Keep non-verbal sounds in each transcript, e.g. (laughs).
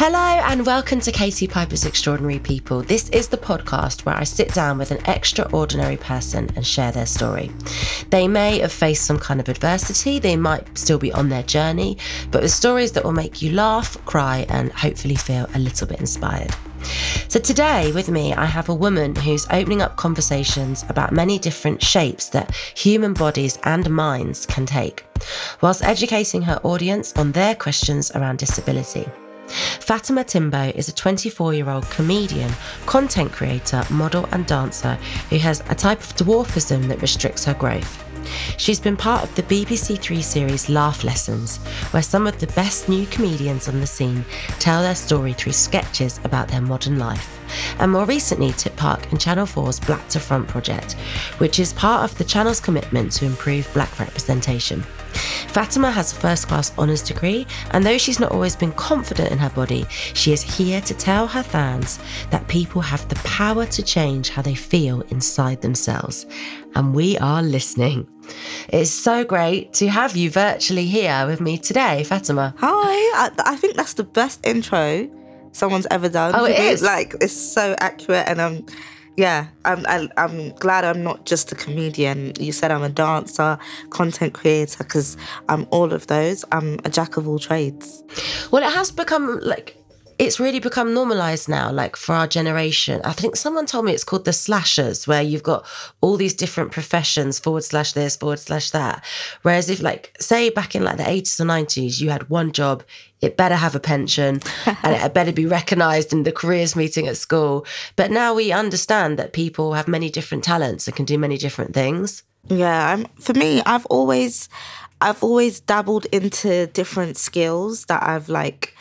Hello and welcome to Katie Piper's Extraordinary People. This is the podcast where I sit down with an extraordinary person and share their story. They may have faced some kind of adversity, they might still be on their journey, but with stories that will make you laugh, cry, and hopefully feel a little bit inspired. So, today with me, I have a woman who's opening up conversations about many different shapes that human bodies and minds can take, whilst educating her audience on their questions around disability. Fatima Timbo is a 24 year old comedian, content creator, model, and dancer who has a type of dwarfism that restricts her growth. She's been part of the BBC Three series Laugh Lessons, where some of the best new comedians on the scene tell their story through sketches about their modern life. And more recently, took part in Channel 4's Black to Front project, which is part of the channel's commitment to improve black representation. Fatima has a first class honours degree, and though she's not always been confident in her body, she is here to tell her fans that people have the power to change how they feel inside themselves. And we are listening. It's so great to have you virtually here with me today, Fatima. Hi, I, I think that's the best intro someone's ever done. Oh, it is. Like it's so accurate, and I'm yeah, I'm I, I'm glad I'm not just a comedian. You said I'm a dancer, content creator, because I'm all of those. I'm a jack of all trades. Well, it has become like it's really become normalized now, like for our generation. I think someone told me it's called the slashers, where you've got all these different professions, forward slash this, forward slash that. Whereas if like, say back in like the 80s or 90s, you had one job, it better have a pension (laughs) and it better be recognized in the careers meeting at school. But now we understand that people have many different talents and can do many different things. Yeah, I'm, for me, I've always, I've always dabbled into different skills that I've like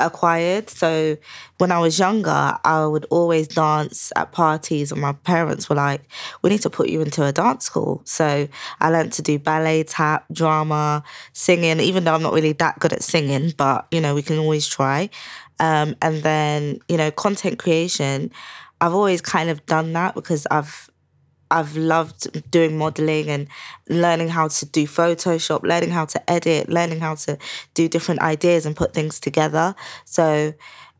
acquired. So when I was younger, I would always dance at parties, and my parents were like, "We need to put you into a dance school." So I learned to do ballet, tap, drama, singing. Even though I'm not really that good at singing, but you know we can always try. Um, and then you know content creation. I've always kind of done that because I've I've loved doing modeling and learning how to do Photoshop, learning how to edit, learning how to do different ideas and put things together. So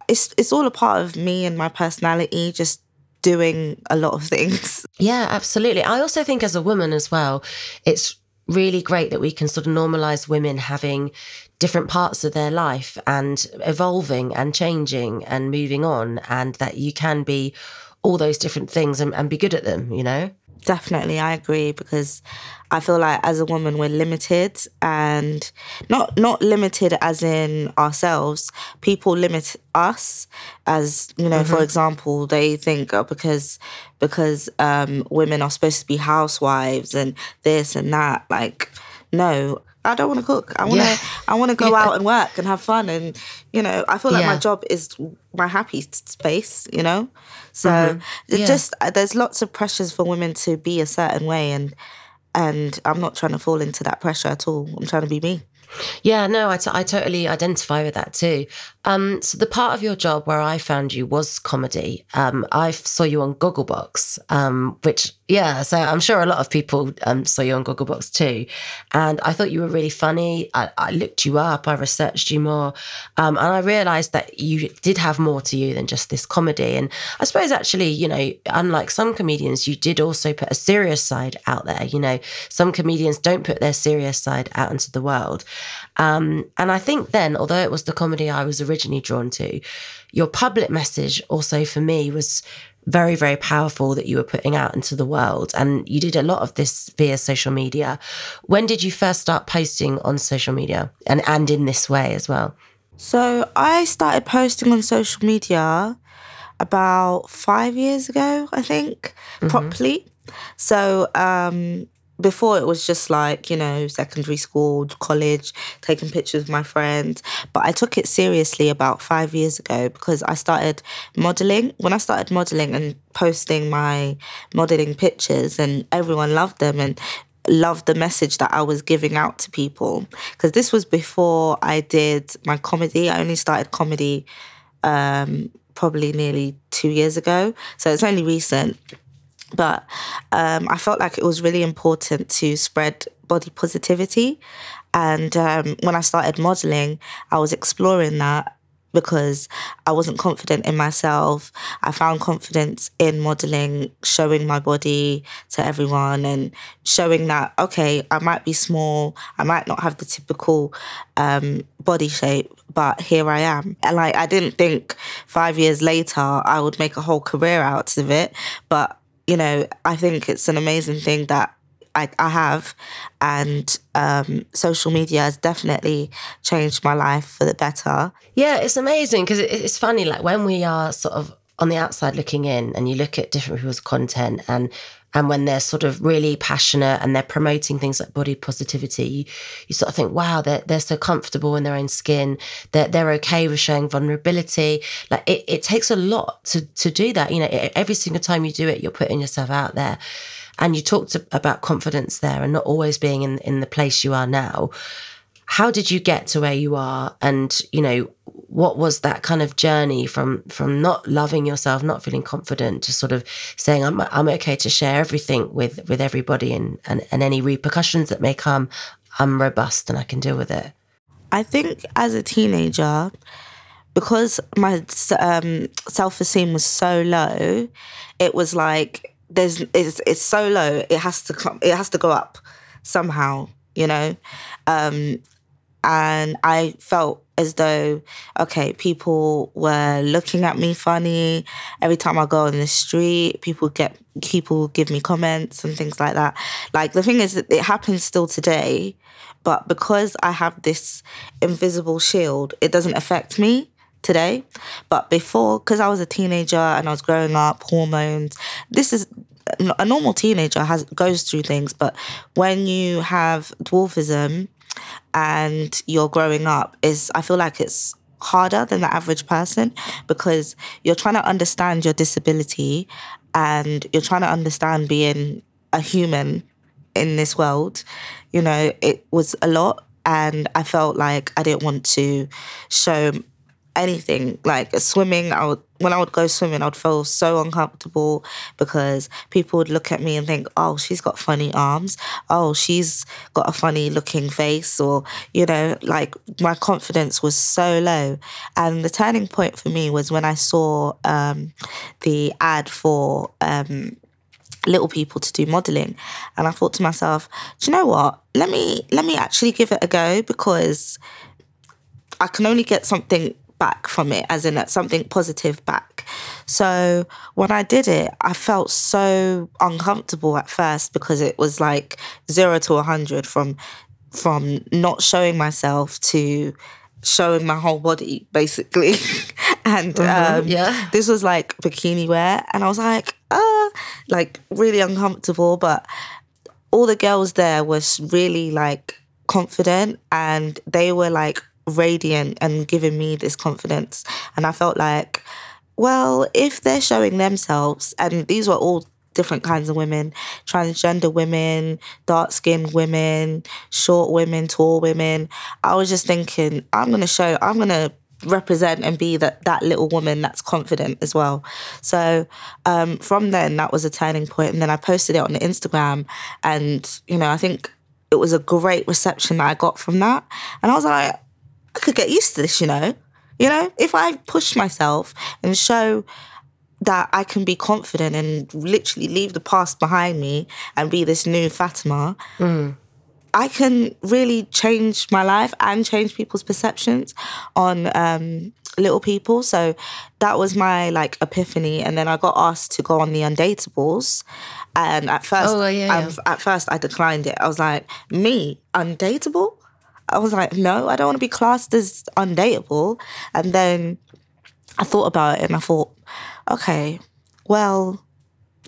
it's it's all a part of me and my personality, just doing a lot of (laughs) things. Yeah, absolutely. I also think as a woman as well, it's really great that we can sort of normalize women having different parts of their life and evolving and changing and moving on and that you can be all those different things and, and be good at them, you know? Definitely, I agree because I feel like as a woman we're limited and not not limited as in ourselves. People limit us as you know. Mm-hmm. For example, they think oh, because because um, women are supposed to be housewives and this and that. Like, no, I don't want to cook. I want to. Yeah. I want to go yeah. out and work and have fun. And you know, I feel like yeah. my job is my happy space. You know, so mm-hmm. just uh, there's lots of pressures for women to be a certain way, and and I'm not trying to fall into that pressure at all. I'm trying to be me. Yeah, no, I, t- I totally identify with that too. Um, so the part of your job where I found you was comedy. Um, I saw you on Gogglebox, um, which yeah, so I'm sure a lot of people um, saw you on Gogglebox too, and I thought you were really funny. I, I looked you up, I researched you more, um, and I realised that you did have more to you than just this comedy. And I suppose actually, you know, unlike some comedians, you did also put a serious side out there. You know, some comedians don't put their serious side out into the world, um, and I think then, although it was the comedy I was originally drawn to, your public message also for me was very, very powerful that you were putting out into the world. And you did a lot of this via social media. When did you first start posting on social media and, and in this way as well? So I started posting on social media about five years ago, I think, mm-hmm. properly. So um, before it was just like you know secondary school college taking pictures with my friends. But i took it seriously about five years ago because i started modeling. When i started modeling and posting my modeling pictures and everyone loved them and loved the message that i was giving out to people. Because this was before i did my comedy. I only started comedy um, probably nearly two years ago. So it's only recent but um, I felt like it was really important to spread body positivity. And um, when I started modeling, I was exploring that because I wasn't confident in myself. I found confidence in modeling, showing my body to everyone and showing that, okay, I might be small, I might not have the typical um, body shape, but here I am. And like, I didn't think five years later I would make a whole career out of it. But, you know, I think it's an amazing thing that I, I have. And um, social media has definitely changed my life for the better. Yeah, it's amazing because it's funny. Like when we are sort of on the outside looking in and you look at different people's content and and when they're sort of really passionate and they're promoting things like body positivity, you, you sort of think, wow, they're, they're so comfortable in their own skin. They're, they're okay with showing vulnerability. Like it, it takes a lot to, to do that. You know, every single time you do it, you're putting yourself out there. And you talked about confidence there and not always being in, in the place you are now. How did you get to where you are? And, you know, what was that kind of journey from from not loving yourself, not feeling confident, to sort of saying I'm I'm okay to share everything with with everybody and and, and any repercussions that may come, I'm robust and I can deal with it. I think as a teenager, because my um, self esteem was so low, it was like there's it's, it's so low it has to come it has to go up somehow you know um and i felt as though okay people were looking at me funny every time i go on the street people get people give me comments and things like that like the thing is it happens still today but because i have this invisible shield it doesn't affect me today. But before, because I was a teenager and I was growing up, hormones, this is a normal teenager has goes through things, but when you have dwarfism and you're growing up, is I feel like it's harder than the average person because you're trying to understand your disability and you're trying to understand being a human in this world. You know, it was a lot and I felt like I didn't want to show anything like swimming i would when i would go swimming i'd feel so uncomfortable because people would look at me and think oh she's got funny arms. Oh she's got a funny looking face or you know like my confidence was so low. And the turning point for me was when i saw um, the ad for um, little people to do modeling. And i thought to myself do you know what? Let me let me actually give it a go because I can only get something back from it, as in something positive back. So when I did it, I felt so uncomfortable at first because it was like zero to a hundred from from not showing myself to showing my whole body basically. (laughs) And mm-hmm, um, yeah. this was like bikini wear and i was like ah like really uncomfortable but all the girls there was really like confident and they were like radiant and giving me this confidence. And I felt like, well, if they're showing themselves, and these were all different kinds of women transgender women, dark skinned women, short women, tall women. I was just thinking, I'm going to show, I'm going to represent and be that that little woman that's confident as well. So um, from then, that was a turning point, and then I posted it on Instagram, and you know, I think it was a great reception that I got from that, and I was like, I could get used to this, you know. You know, if I push myself and show that I can be confident and literally leave the past behind me and be this new Fatima, mm. I can really change my life and change people's perceptions on um, little people. So that was my like epiphany. And then I got asked to go on the Undateables. And at first, oh, yeah, yeah. at first I declined it. I was like, me, undateable? I was like, no, I don't want to be classed as undateable. And then I thought about it and I thought, okay, well,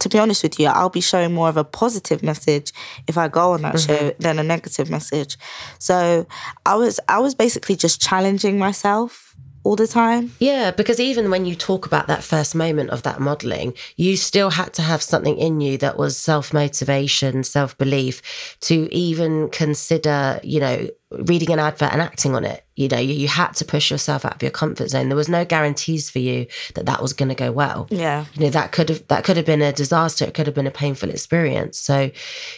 to be honest with you, I'll be showing more of a positive message if I go on that mm-hmm. show than a negative message. So I was I was basically just challenging myself all the time. Yeah, because even when you talk about that first moment of that modeling, you still had to have something in you that was self motivation, self belief to even consider, you know, reading an advert and acting on it. You know, you, you had to push yourself out of your comfort zone. There was no guarantees for you that that was going to go well. Yeah. You know, that could have that could have been a disaster. It could have been a painful experience. So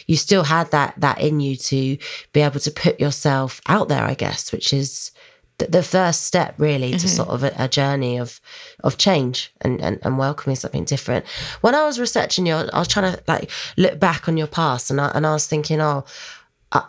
you still had that that in you to be able to put yourself out there, I guess, which is the first step really to mm-hmm. sort of a, a, journey of of change and, and and welcoming something different when i was researching you, i was trying to like look back on your past and I, and I was thinking oh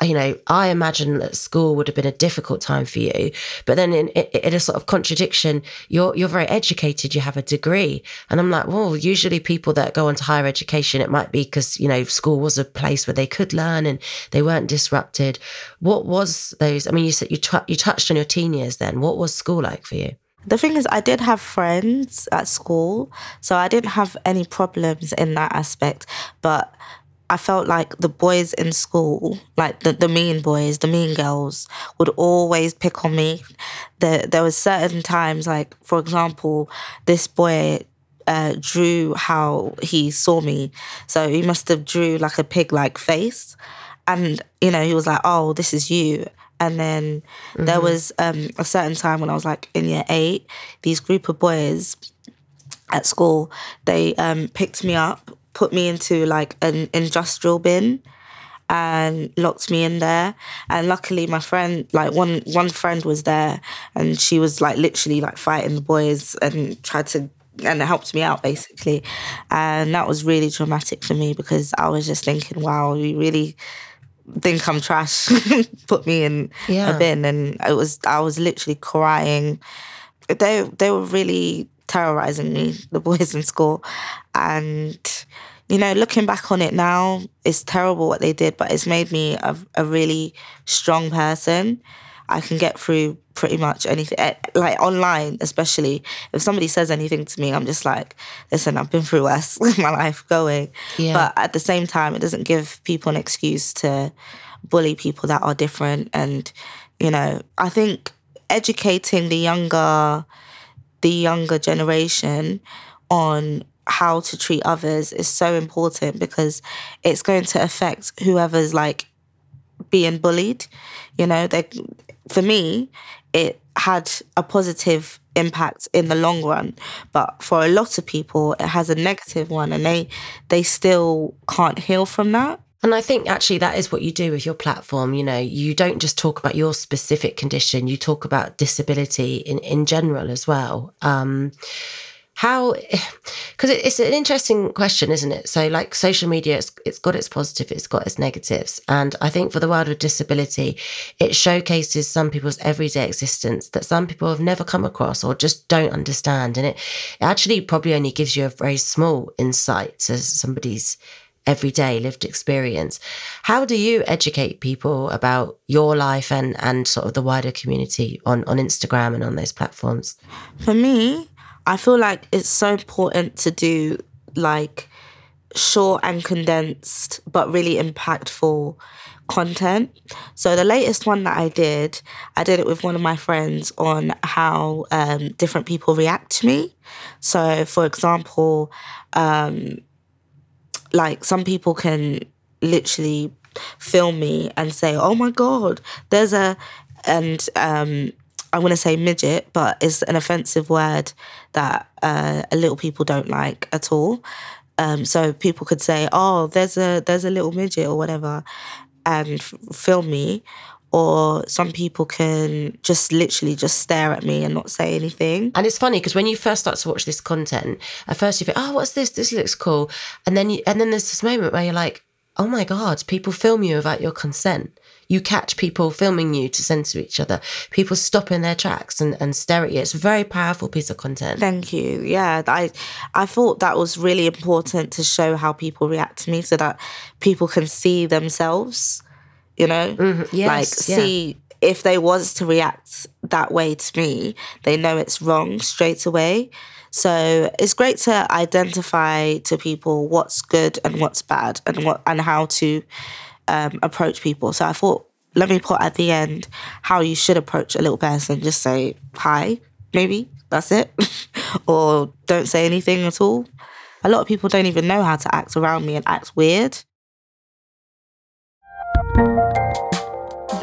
you know, I imagine that school would have been a difficult time for you. But then in, in, a sort of contradiction, you're you're very educated. You have a degree, and I'm like, well, usually people that go on to higher education, it might be because you know school was a place where they could learn and they weren't disrupted. What was those? I mean, you said you you touched on your teen years. Then, what was school like for you? The thing is, I did have friends at school, so I didn't have any problems in that aspect. But I felt like the boys in school, like the, the mean boys, the mean girls, would always pick on me. There, there was certain times, like for example, this boy uh, drew how he saw me, so he must have drew like a pig-like face, and you know he was like, "Oh, this is you." And then mm-hmm. there was um, a certain time when I was like in year eight, these group of boys at school, they um, picked me up put me into like an industrial bin and locked me in there. And luckily my friend like one one friend was there and she was like literally like fighting the boys and tried to and it helped me out basically. And that was really dramatic for me because i was just thinking wow you really think i'm trash. (laughs) Put me in yeah. a bin and it was i was literally crying. They they were really terrorizing me the boys in school and you know, looking back on it now, it's terrible what they did, but it's made me a, a really strong person. I can get through pretty much anything, eh, like online, especially. If somebody says anything to me, I'm just like, listen, I've been through worse (laughs) with my life going. Yeah. But at the same time, it doesn't give people an excuse to bully people that are different. And, you know, I think educating the younger, the younger generation on how to treat others is so important because it's going to affect whoever's like being bullied. You know, they for me, it had a positive impact in the long run, but for a lot of people, it has a negative one, and they they still can't heal from that. And I think actually that is what you do with your platform. You know, you don't just talk about your specific condition; you talk about disability in in general as well. Um, how (sighs) because it's an interesting question isn't it so like social media it's, it's got its positive it's got its negatives and i think for the world with disability it showcases some people's everyday existence that some people have never come across or just don't understand and it, it actually probably only gives you a very small insight to somebody's everyday lived experience how do you educate people about your life and and sort of the wider community on on instagram and on those platforms for me I feel like it's so important to do like short and condensed but really impactful content. So the latest one that I did, I did it with one of my friends on how um, different people react to me. So for example, um, like some people can literally film me and say, "Oh my god, there's a," and um, I'm going to say midget, but it's an offensive word that uh, a little people don't like at all. Um, so people could say, "Oh, there's a there's a little midget or whatever," and f- film me. Or some people can just literally just stare at me and not say anything. And it's funny because when you first start to watch this content, at first you think, "Oh, what's this? This looks cool," and then you, and then there's this moment where you're like, "Oh my god, people film you without your consent." you catch people filming you to send to each other. People stop in their tracks and, and stare at you. It's a very powerful piece of content. Thank you. Yeah, I I thought that was really important to show how people react to me so that people can see themselves, you know? Mm-hmm. Yes, like see if they was to react that way to me, they know it's wrong straight away. So it's great to identify to people what's good and what's bad and what and how to um, approach people. So I thought, let me put at the end how you should approach a little person. Just say hi, maybe that's it, (laughs) or don't say anything at all. A lot of people don't even know how to act around me and act weird.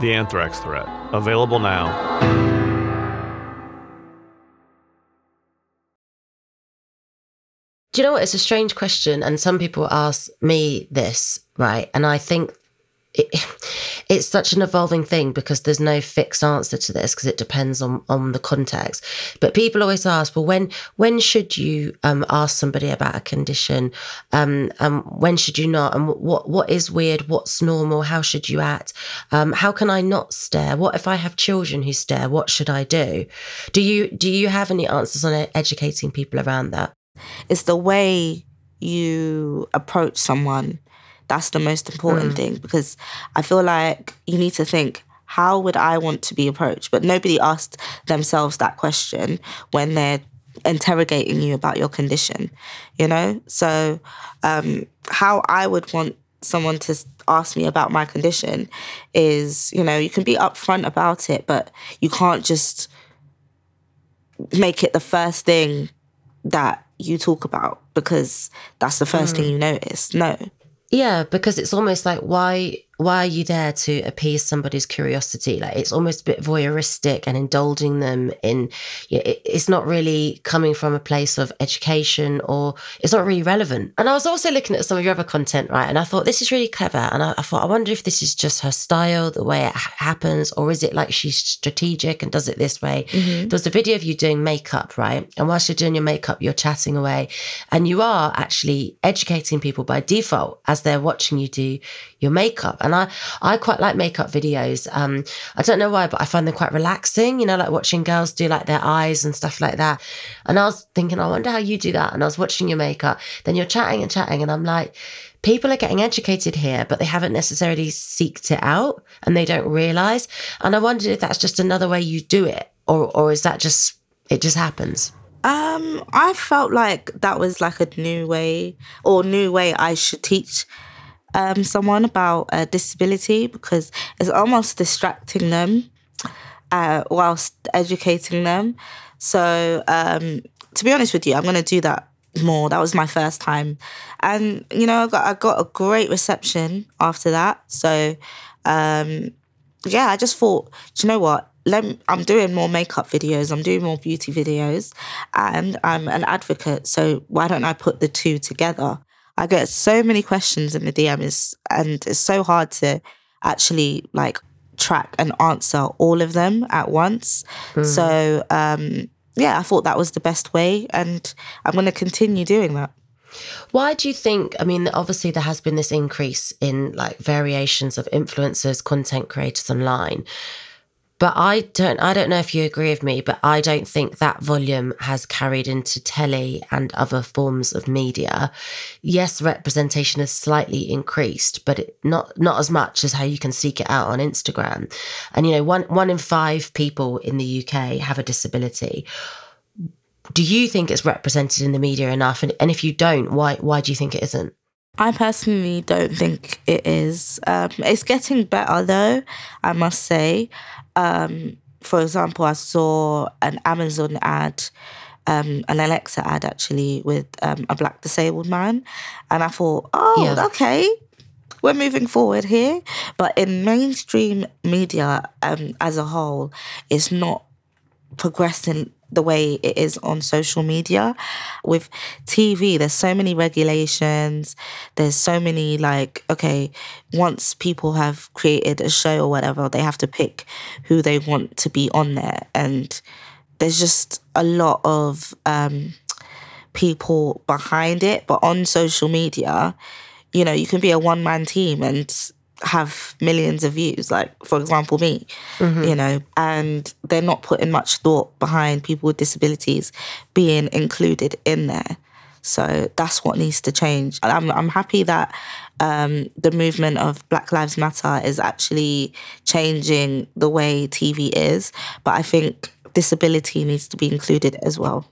The Anthrax Threat. Available now. Do you know what? It's a strange question, and some people ask me this, right? And I think it, it's such an evolving thing because there's no fixed answer to this because it depends on on the context. But people always ask, well, when when should you um, ask somebody about a condition? Um, um, when should you not? And what what is weird? What's normal? How should you act? Um, how can I not stare? What if I have children who stare? What should I do? Do you do you have any answers on educating people around that? It's the way you approach someone that's the most important mm. thing because I feel like you need to think how would I want to be approached? But nobody asked themselves that question when they're interrogating you about your condition, you know? So, um, how I would want someone to ask me about my condition is, you know, you can be upfront about it, but you can't just make it the first thing that you talk about because that's the first mm. thing you notice. No. Yeah, because it's almost like why why are you there to appease somebody's curiosity? Like it's almost a bit voyeuristic and indulging them in. Yeah, it's not really coming from a place of education or it's not really relevant. And I was also looking at some of your other content, right? And I thought this is really clever. And I, I thought I wonder if this is just her style, the way it happens, or is it like she's strategic and does it this way? Mm-hmm. There was a video of you doing makeup, right? And whilst you're doing your makeup, you're chatting away, and you are actually educating people by default as they're watching you do your makeup. And I, I quite like makeup videos. Um, I don't know why, but I find them quite relaxing, you know, like watching girls do like their eyes and stuff like that. And I was thinking, I wonder how you do that. And I was watching your makeup. Then you're chatting and chatting. And I'm like, people are getting educated here, but they haven't necessarily seeked it out and they don't realize. And I wondered if that's just another way you do it or, or is that just, it just happens? Um, I felt like that was like a new way or new way I should teach um, someone about a disability because it's almost distracting them uh, whilst educating them. So, um, to be honest with you, I'm going to do that more. That was my first time, and you know, I got I got a great reception after that. So, um, yeah, I just thought, do you know what? Me, I'm doing more makeup videos. I'm doing more beauty videos, and I'm an advocate. So why don't I put the two together? I get so many questions in the DMs, and it's so hard to actually like track and answer all of them at once. Mm. So um, yeah, I thought that was the best way, and I'm going to continue doing that. Why do you think? I mean, obviously, there has been this increase in like variations of influencers, content creators online. But I don't I don't know if you agree with me, but I don't think that volume has carried into telly and other forms of media. Yes, representation has slightly increased, but it, not not as much as how you can seek it out on Instagram. And you know, one one in five people in the UK have a disability. Do you think it's represented in the media enough? And, and if you don't, why why do you think it isn't? I personally don't think it is. Um, it's getting better though, I must say. Um, for example, I saw an Amazon ad, um, an Alexa ad actually, with um, a black disabled man. And I thought, oh, yeah. okay, we're moving forward here. But in mainstream media um, as a whole, it's not progressing the way it is on social media. With TV, there's so many regulations. There's so many, like, okay, once people have created a show or whatever, they have to pick who they want to be on there. And there's just a lot of um, people behind it. But on social media, you know, you can be a one man team and have millions of views, like for example, me, you know, and they're not putting much thought behind people with disabilities being included in there. So that's what needs to change. I'm I'm happy that um, the movement of Black Lives Matter is actually changing the way TV is, but I think disability needs to be included as well.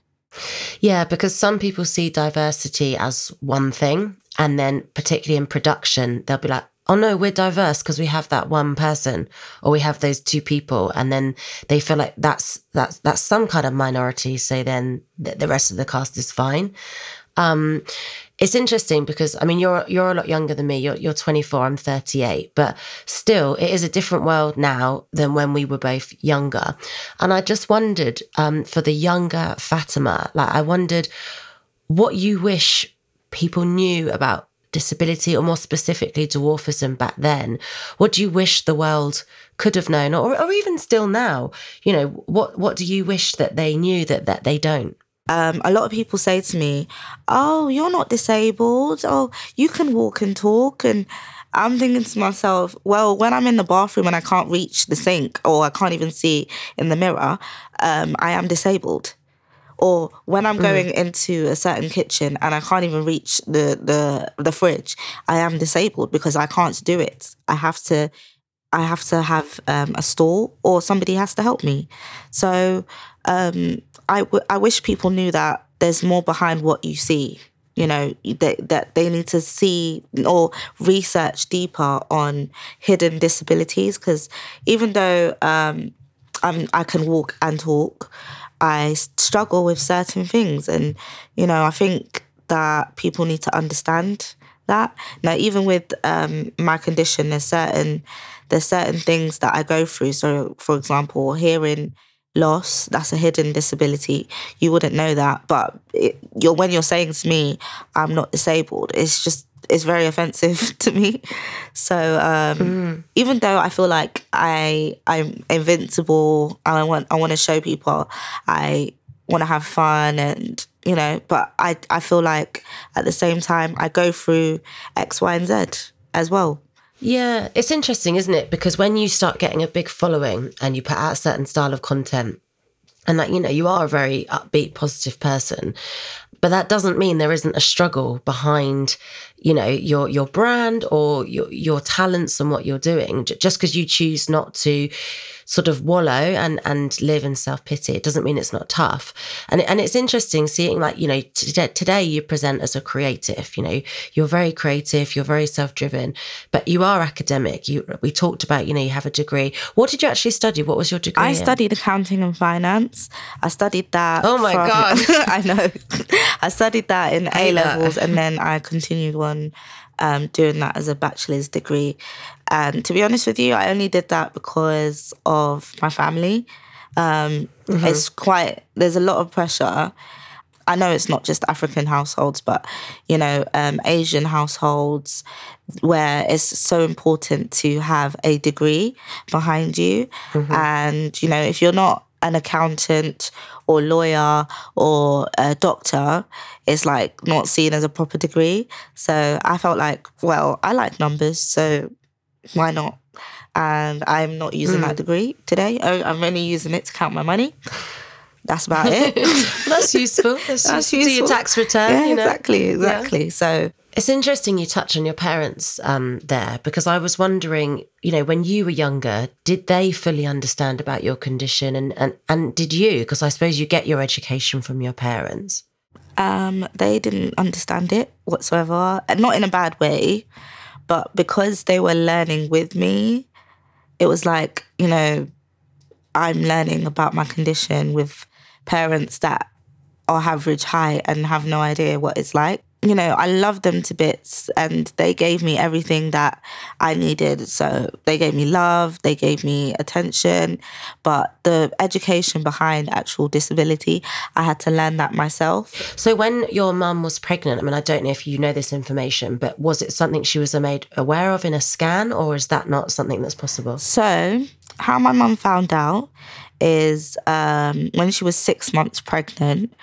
Yeah, because some people see diversity as one thing, and then particularly in production, they'll be like, "Oh no, we're diverse because we have that one person, or we have those two people," and then they feel like that's that's that's some kind of minority. So then the, the rest of the cast is fine. Um, it's interesting because I mean you're you're a lot younger than me. You're you're 24. I'm 38, but still, it is a different world now than when we were both younger. And I just wondered um, for the younger Fatima, like I wondered what you wish people knew about disability, or more specifically dwarfism back then. What do you wish the world could have known, or or even still now? You know, what what do you wish that they knew that that they don't? um, a lot of people say to me, "Oh, you're not disabled. Oh, you can walk and talk." And I'm thinking to myself, "Well, when I'm in the bathroom and I can't reach the sink or I can't even see in the mirror, um, I am disabled." Or when I'm going into a certain kitchen and I can't even reach the the the fridge, I am disabled because I can't do it. I have to I have to have um, a stall or somebody has to help me. So um, I, w- I wish people knew that there's more behind what you see. You know, that, that they need to see or research deeper on hidden disabilities. Because even though um, I'm, I can walk and talk, I struggle with certain things. And, you know, I think that people need to understand that. Now, even with um, my condition, there's certain there's certain things that I go through. So, for example, hearing loss, that's a hidden disability. You wouldn't know that, but it, you're when you're saying to me, "I'm not disabled," it's just it's very offensive (laughs) to me. So um, even though I feel like I I'm invincible and I want I want to show people I want to have fun and you know, but I I feel like at the same time I go through X, Y, and Z as well. Yeah, it's interesting, isn't it? Because when you start getting a big following and you put out a certain style of content, and that you know you are a very upbeat, positive person, but that doesn't mean there isn't a struggle behind, you know, your your brand or your your talents and what you're doing. Just because you choose not to sort of wallow and and live in self pity, it doesn't mean it's not tough. And and it's interesting seeing like you know today, today you present as a creative. You know, you're very creative, you're very self driven, but you are academic. You we talked about you know you have a degree. What did you actually study? What was your degree? I in? studied accounting and finance. I studied that. Oh my from- God. (laughs) I know. (laughs) I studied that in A levels, and then I continued on um, doing that as a bachelor's degree. And to be honest with you, I only did that because of my family. Um, Mm-hmm. It's quite. There's a lot of pressure. I know it's not just African households, but you know, um, Asian households where it's so important to have a degree behind you. And, you know, if you're not an accountant or lawyer or a doctor, it's like not seen as a proper degree. So I felt like, well, I like numbers, so why not? And I'm not using that mm. degree today. Oh, I'm only using it to count my money. That's about it. (laughs) That's useful. That's, That's useful. Do your tax return. yeah, you know? exactly, exactly. So It's interesting you touch on your parents um, there because I was wondering, you know, when you were younger, did they fully understand about your condition and, and, and did you? Because I suppose you get your education from your parents. um, they didn't understand it whatsoever, not in a bad way, but because they were learning with me, it was like you know, I'm learning about my condition with parents that are average height and have no idea what it's like. You know, I love them to bits and they gave me everything that I needed. So they gave me love, they gave me attention, but the education behind actual disability, I had to learn that myself. So when your mum was pregnant, I mean, I don't know if you know this information, but was it something she was made aware of in a scan or is that not something that's possible? So, how my mum found out is um, when she was six months pregnant,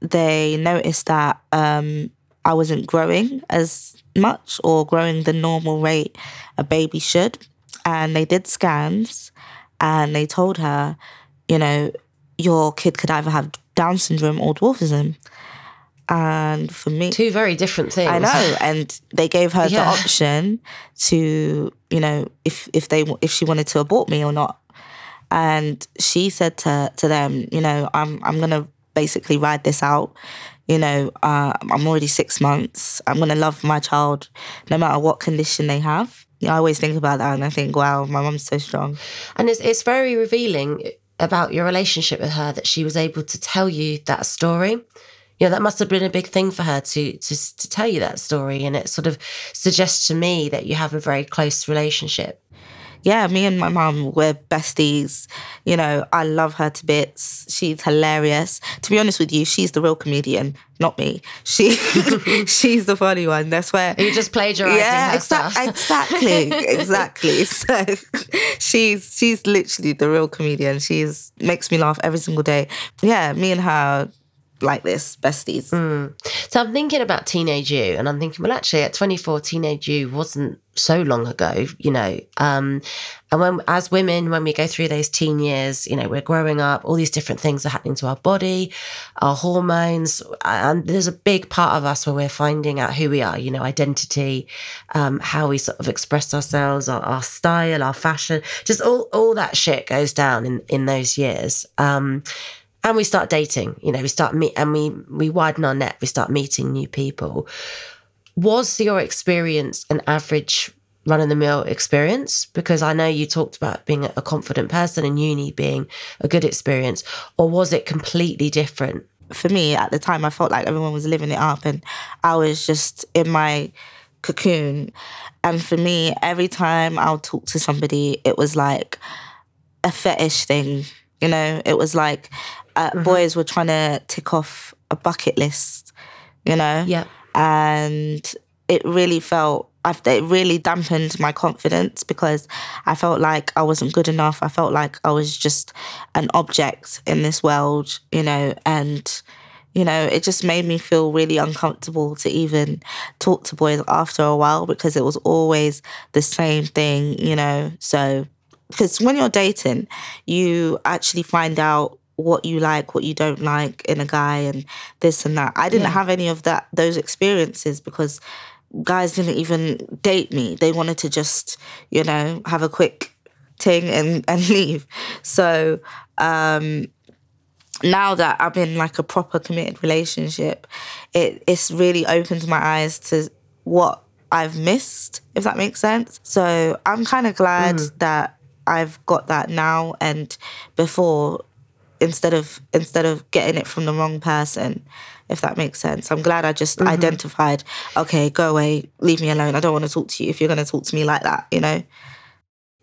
they noticed that um, I wasn't growing as much or growing the normal rate a baby should. And they did scans and they told her, you know, your kid could either have Down syndrome or dwarfism. And for me, Two very different things. I know, (laughs) and they gave her the option to, you know, if if they if she wanted to abort me or not. And she said to to them, you know, I'm I'm gonna basically ride this out. You know, uh, I'm already six months. I'm gonna love my child, no matter what condition they have. I always think about that, and I think, wow, my mum's so strong. And it's, it's very revealing about your relationship with her that she was able to tell you that story. You know, that must have been a big thing for her to, to, to tell you that story. And it sort of suggests to me that you have a very close relationship. Yeah, me and my mum, we're besties. You know, I love her to bits. She's hilarious. To be honest with you, she's the real comedian, not me. She, (laughs) she's the funny one. That's where You're just plagiarizing yeah, her exa- stuff. (laughs) exactly, exactly. So she's she's literally the real comedian. She's makes me laugh every single day. Yeah, me and her like this, besties. Mm. So I'm thinking about teenage you, and I'm thinking, well, actually, at 24, teenage you wasn't so long ago, you know. Um, and when, as women, when we go through those teen years, you know, we're growing up, all these different things are happening to our body, our hormones, and there's a big part of us where we're finding out who we are, you know, identity, um, how we sort of express ourselves, our, our style, our fashion, just all, all that shit goes down in, in those years. Um, and we start dating you know we start meet and we we widen our net we start meeting new people was your experience an average run of the mill experience because i know you talked about being a confident person and uni being a good experience or was it completely different for me at the time, I felt like everyone was living it up, and I was just in my cocoon. And for me, every time I would talk to somebody, it was like a fetish thing. You know, it was like uh, boys were trying to tick off a bucket list. You know, yeah and it really felt I've, it really dampened my confidence because I felt like I wasn't good enough. I felt like I was just an object in this world, you know, and you know, it just made me feel really uncomfortable to even talk to boys after a while because it was always the same thing, you know. So, because when you're dating, you actually find out what you like, what you don't like in a guy, and this and that. I didn't have any of that those experiences because guys didn't even date me. They wanted to just, you know, have a quick ting and, (laughs) and leave. So um now that I'm in like a proper committed relationship, it it's really opened my eyes to what I've missed, if that makes sense. So I'm kind of glad that I've got that now and before instead of instead of getting it from the wrong person if that makes sense. I'm glad i just identified okay go away leave me alone. I don't want to talk to you if you're going to talk to me like that you know?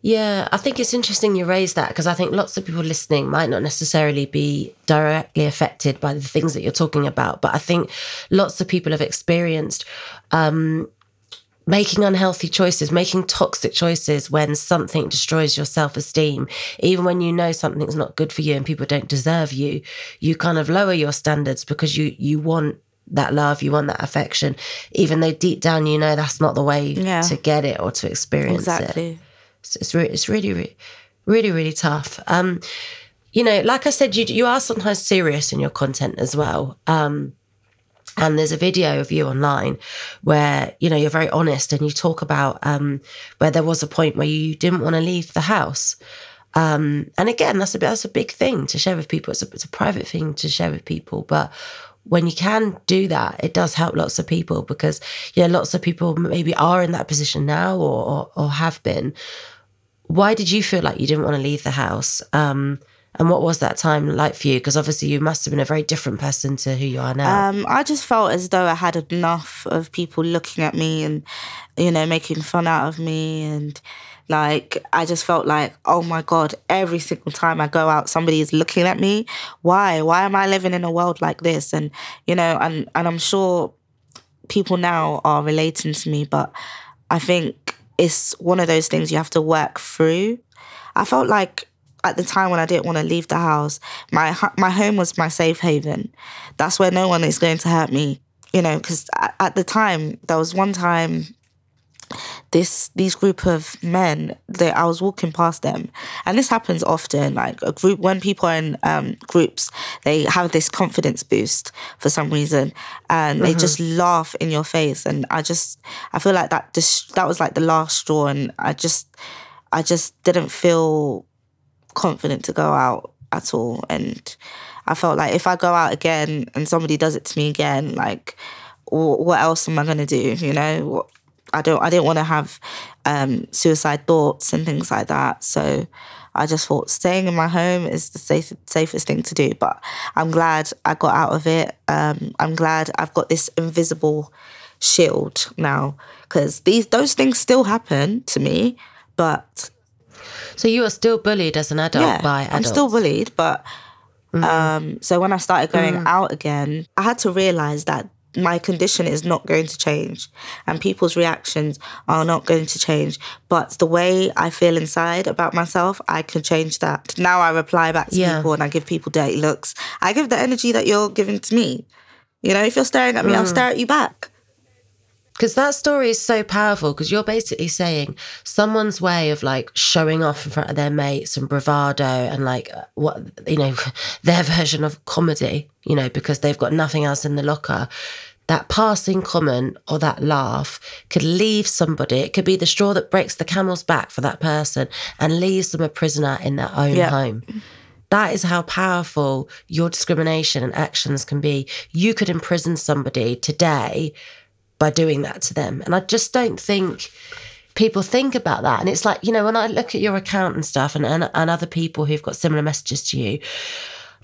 Yeah, I think it's interesting you raise that because I think lots of people listening might not necessarily be directly affected by the things that you're talking about, but I think lots of people have experienced um, making unhealthy choices, making toxic choices when something destroys your self esteem. Even when you know something's not good for you and people don't deserve you, you kind of lower your standards because you you want that love, you want that affection, even though deep down you know that's not the way Yeah. to get it or to experience it exactly it's, it's, re- it's really, really, really, really tough. Um, you know, like I said, you you are sometimes serious in your content as well. Um, and there's a video of you online where you know you're very honest and you talk about um, where there was a point where you didn't want to leave the house. Um, and again, that's a that's a big thing to share with people. It's a it's a private thing to share with people, but when you can do that, it does help lots of people because yeah, lots of people maybe are in that position now or or, or have been. Why did you feel like you didn't want to leave the house? Um, and what was that time like for you? Because obviously you must have been a very different person to who you are now. um i just felt as though i had enough of people looking at me and you know making fun out of me and like i just felt like oh my god every single time i go out somebody is looking at me why why am i living in a world like this and you know and and i'm sure people now are relating to me, but I think it's one of those things you have to work through. I felt like at the time when I didn't want to leave the house, my my home was my safe haven. That's where no one is going to hurt me. you know, because at, the time there was one time this these group of men that I was walking past them, and this happens often. Like a group when people are in um, groups, they have this confidence boost for some reason, and they just laugh in your face. And I just I feel like that just that was like the last straw, and I just I just didn't feel confident to go out at all, and I felt like if I go out again and somebody does it to me again, like what else am I gonna do? You know, I don't I didn't want to have um, suicide thoughts and things like that. So I just thought staying in my home is the safe, safest thing to do. But I'm glad I got out of it. Um, I'm glad I've got this invisible shield now because these those things still happen to me. But So you are still bullied as an adult yeah, by adults. I'm still bullied. But mm. um, so when I started going mm. out again, I had to realize that my condition is not going to change and people's reactions are not going to change. But the way I feel inside about myself, I can change that. Now I reply back to Yeah. people and I give people dirty looks. I give the energy that you're giving to me. You know, if you're staring at me, I'll mm. stare at you back. Because that story is so powerful because you're basically saying someone's way of like showing off in front of their mates and bravado and like uh, what, you know, (laughs) their version of comedy, you know, because they've got nothing else in the locker. That passing comment or that laugh could leave somebody, it could be the straw that breaks the camel's back for that person and leaves them a prisoner in their own Yeah. home. That is how powerful your discrimination and actions can be. You could imprison somebody today by doing that to them. And I just don't think people think about that. And it's like, you know, when I look at your account and stuff and, and, and other people who've got similar messages to you,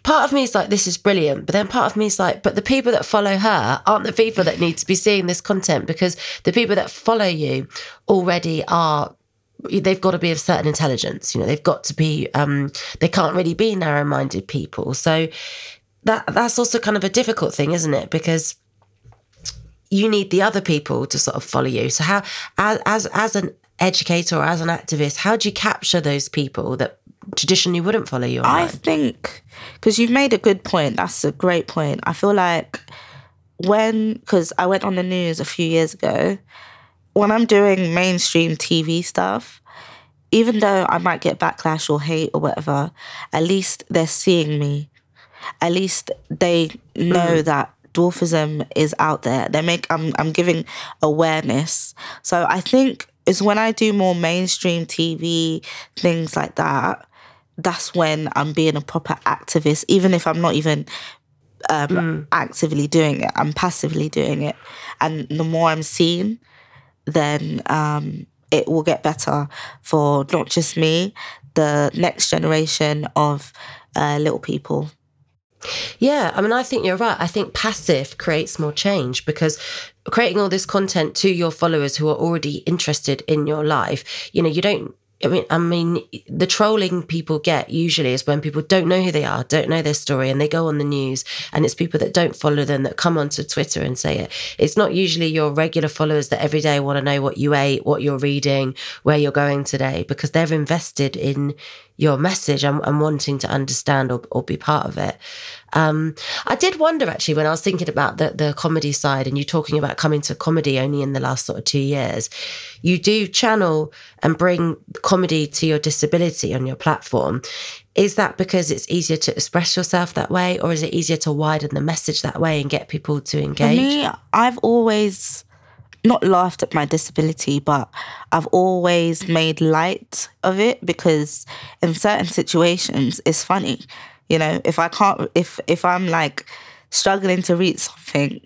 part of me is like, this is brilliant. But then part of me is like, but the people that follow her aren't the people that need to be seeing this content because the people that follow you already are they've got to be of certain intelligence you know they've got to be um they can't really be narrow-minded people so that that's also kind of a difficult thing isn't it because you need the other people to sort of follow you so how as as, as an educator or as an activist how do you capture those people that traditionally wouldn't follow you I think because you've made a good point. That's a great point. I feel like when because I went on the news a few years ago, when I'm doing mainstream TV stuff, even though I might get backlash or hate or whatever, at least they're seeing me. At least they know hmm. that dwarfism is out there. They make I'm I'm giving awareness. So I think it's when I do more mainstream TV things like that that's when I'm being a proper activist, even if I'm not even um, actively doing it. I'm passively doing it, and the more I'm seen, then um, it will get better for not just me, the next generation of uh, little people. Yeah, I mean, I think you're right. I think passive creates more change because creating all this content to your followers who are already interested in your life, you know, you don't. I mean, I mean, the trolling people get usually is when people don't know who they are, don't know their story, and they go on the news, and it's people that don't follow them that come onto Twitter and say it. It's not usually your regular followers that every day want to know what you ate, what you're reading, where you're going today, because they're invested in your message and, and wanting to understand or, or be part of it. Um, I did wonder actually when I was thinking about the, the comedy side and you talking about coming to comedy only in the last sort of two years, you do channel and bring comedy to your disability on your platform. Is that because it's easier to express yourself that way, or is it easier to widen the message that way and get people to For engage? me, I've always not laughed at my disability, but I've always made light of it because in certain situations it's funny. You know, if I can't if if I'm like struggling to read something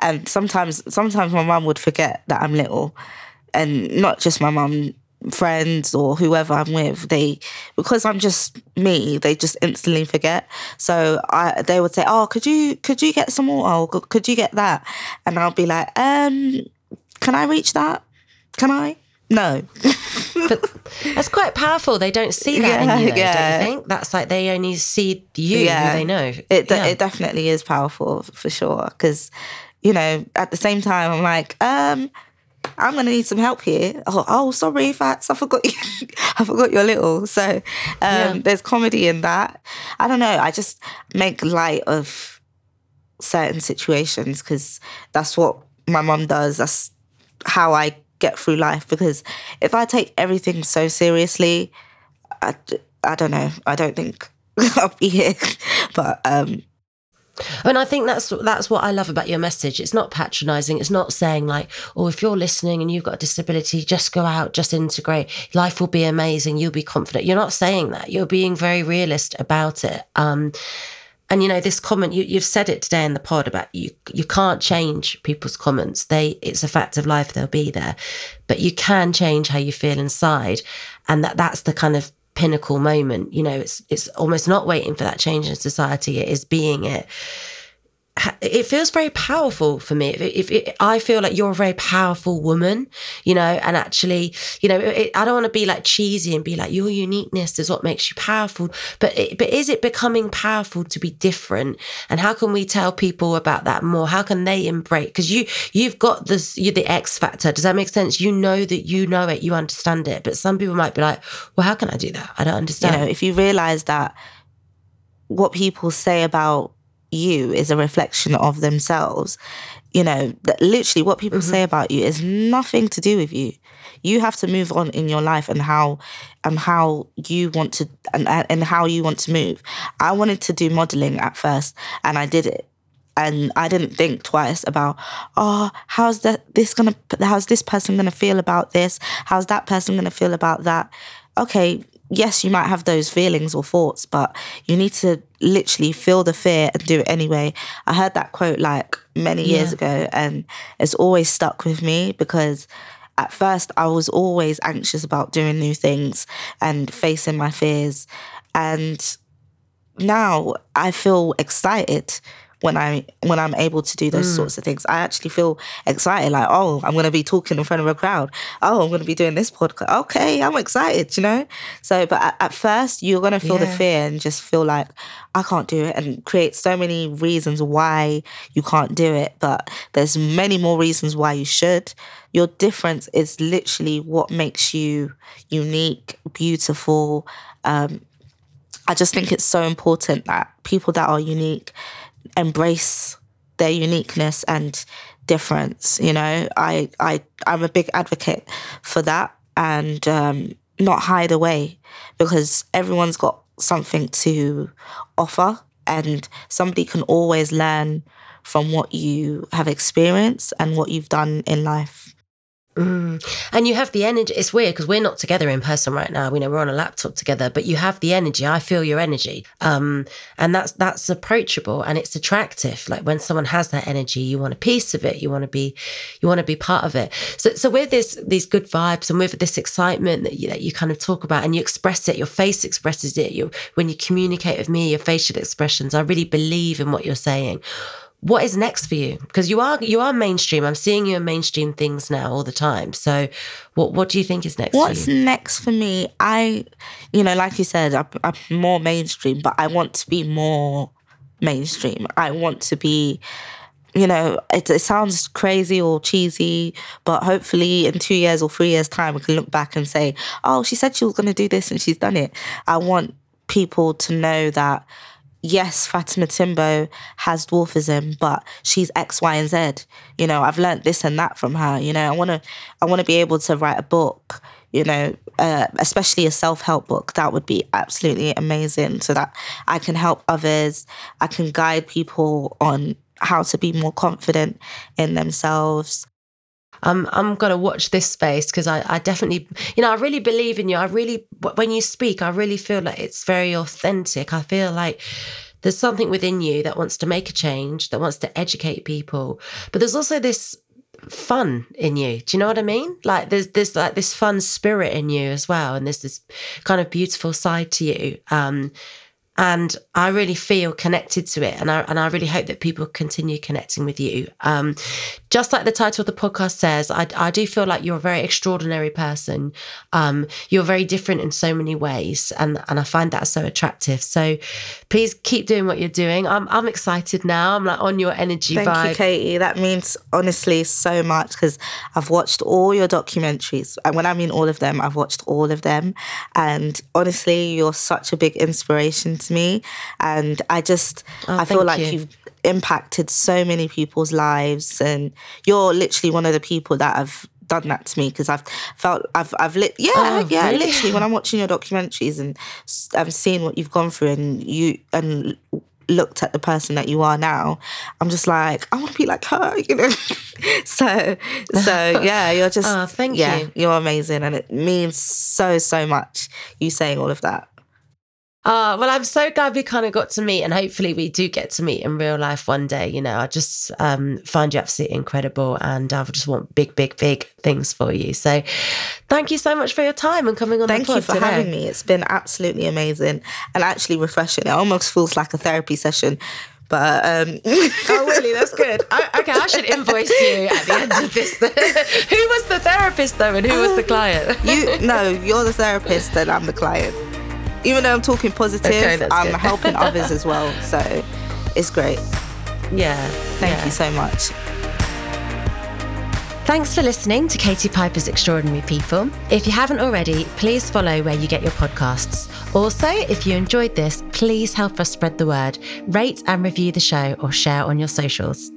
and sometimes sometimes my mum would forget that I'm little and not just my mum friends or whoever I'm with, they because I'm just me, they just instantly forget. So I they would say, "Oh, could you could you get some more? Oh, could- you get that?" And I'll be like, "Um, can I reach that? Can I?" No. (laughs) But that's quite powerful. They don't see that Yeah, in you, though, yeah. don't you think? That's like they only see you, who they know. It de- Yeah. it definitely is powerful for sure. Because you know, at the same time, I'm like, um, I'm gonna need some help here. Oh, oh, sorry, Fats, I forgot (laughs) you. I forgot you're little. So um, there's comedy in that. I don't know. I just make light of certain situations because that's what my mom does. That's how I get through life. Because if I take everything so seriously, I, I don't know. I don't think (laughs) I'll be here. (laughs) But um, and I think that's that's what I love about your message. It's not patronizing. It's not saying like, "Oh, if you're listening and you've got a disability, just go out, just integrate. Life will be amazing. You'll be confident." You're not saying that. You're being very realist about it. Um, and you know this comment you, you've said it today in the pod about you you can't change people's comments. They it's a fact of life. They'll be there. But you can change how you feel inside. And that that's the kind of pinnacle moment. You know it's it's almost not waiting for that change in society. It is being it it feels very powerful for me. If, if, I feel like you're a very powerful woman, you know, and actually, you know, it, I don't want to be like cheesy and be like your uniqueness is what makes you powerful. But it, but is it becoming powerful to be different? And how can we tell people about that more? How can they embrace? Because you you've got this, you're the X factor. Does that make sense? You know that you know it, you understand it. But some people might be like, well, how can I do that? I don't understand. You know, if you realize that what people say about you is a reflection of themselves. You know, that literally what people mm-hmm. say about you is nothing to do with you. You have to move on in your life and how and how you want to and and how you want to move. I wanted to do modeling at first and I did it. And I didn't think twice about, oh, how's that this gonna how's this person gonna feel about this? How's that person gonna feel about that? Okay, yes, you might have those feelings or thoughts, but you need to literally feel the fear and do it anyway. I heard that quote like many years yeah. ago and it's always stuck with me because at first I was always anxious about doing new things and facing my fears. And now I feel excited when I when I'm able to do those mm. sorts of things. I actually feel excited, like, oh, I'm gonna be talking in front of a crowd. Oh, I'm gonna be doing this podcast. Okay, I'm excited, you know? So but at, at first you're gonna feel yeah. the fear and just feel like I can't do it and create so many reasons why you can't do it. But there's many more reasons why you should. Your difference is literally what makes you unique, beautiful. Um, I just think it's so important that people that are unique embrace their uniqueness and difference. You know, I I I'm a big advocate for that and um, not hide away because everyone's got something to offer and somebody can always learn from what you have experienced and what you've done in life. Mm. And you have the energy. It's weird because we're not together in person right now. We know we're on a laptop together, but you have the energy. I feel your energy, um, and that's that's approachable and it's attractive. Like when someone has that energy, you want a piece of it. You want to be, you want to be part of it. So, so with this these good vibes and with this excitement that you, that you kind of talk about and you express it, your face expresses it. You when you communicate with me, your facial expressions. I really believe in what you're saying what is next for you? Because you are you are mainstream. I'm seeing you in mainstream things now all the time. So, what what do you think is next? What's next for me? I, you know, like you said, I'm, I'm more mainstream, but I want to be more mainstream. I want to be you know, it, it, sounds crazy or cheesy, but hopefully in two years or three years' time, we can look back and say, oh, she said she was going to do this and she's done it. I want people to know that yes, Fatima Timbo has dwarfism, but she's X, Y, and Z. You know, I've learned this and that from her. You know, I want to, I want to be able to write a book. You know, uh, especially a self-help book. That would be absolutely amazing, so that I can help others. I can guide people on how to be more confident in themselves. I'm I'm gonna watch this space because I, I definitely you know I really believe in you. I really when you speak, I really feel like it's very authentic. I feel like there's something within you that wants to make a change, that wants to educate people, but there's also this fun in you. Do you know what I mean? Like there's this like this fun spirit in you as well, and there's this kind of beautiful side to you. Um, and I really feel connected to it, and I and I really hope that people continue connecting with you. Um, just like the title of the podcast says, I, I do feel like you're a very extraordinary person. Um, you're very different in so many ways, and and I find that so attractive. So, please keep doing what you're doing. I'm I'm excited now. I'm like on your energy Thank vibe. you, Katie. That means honestly so much because I've watched all your documentaries, and when I mean all of them, I've watched all of them, and honestly, you're such a big inspiration to me. And I just, oh, I feel like you. you've impacted so many people's lives, and you're literally one of the people that have done that to me because I've felt I've I've lit yeah Oh, yeah really? literally when I'm watching your documentaries and I'm seeing what you've gone through and you and looked at the person that you are now I'm just like I want to be like her (laughs) you know so so (laughs) yeah you're oh, just Oh, thank yeah you. you're amazing and it means so so much you saying all of that Oh, well, I'm so glad we kind of got to meet, and hopefully we do get to meet in real life one day. You know, I just um, find you absolutely incredible, and I just want big, big, big things for you. So, thank you so much for your time and coming on Thank you for today. having me. It's been absolutely amazing and actually refreshing. It almost feels like a therapy session. But um, (laughs) Oh, really? That's good. I, okay, I should invoice you at the end of this. (laughs) who was the therapist though, and who was the client? you no, (laughs) you're the therapist and I'm the client. Even though I'm talking positive, Okay, I'm good. helping (laughs) others as well. So it's great. yeah. Thank yeah. you so much. Thanks for listening to Katie Piper's Extraordinary People. If you haven't already, please follow where you get your podcasts. Also, if you enjoyed this, please help us spread the word, rate and review the show, or share on your socials.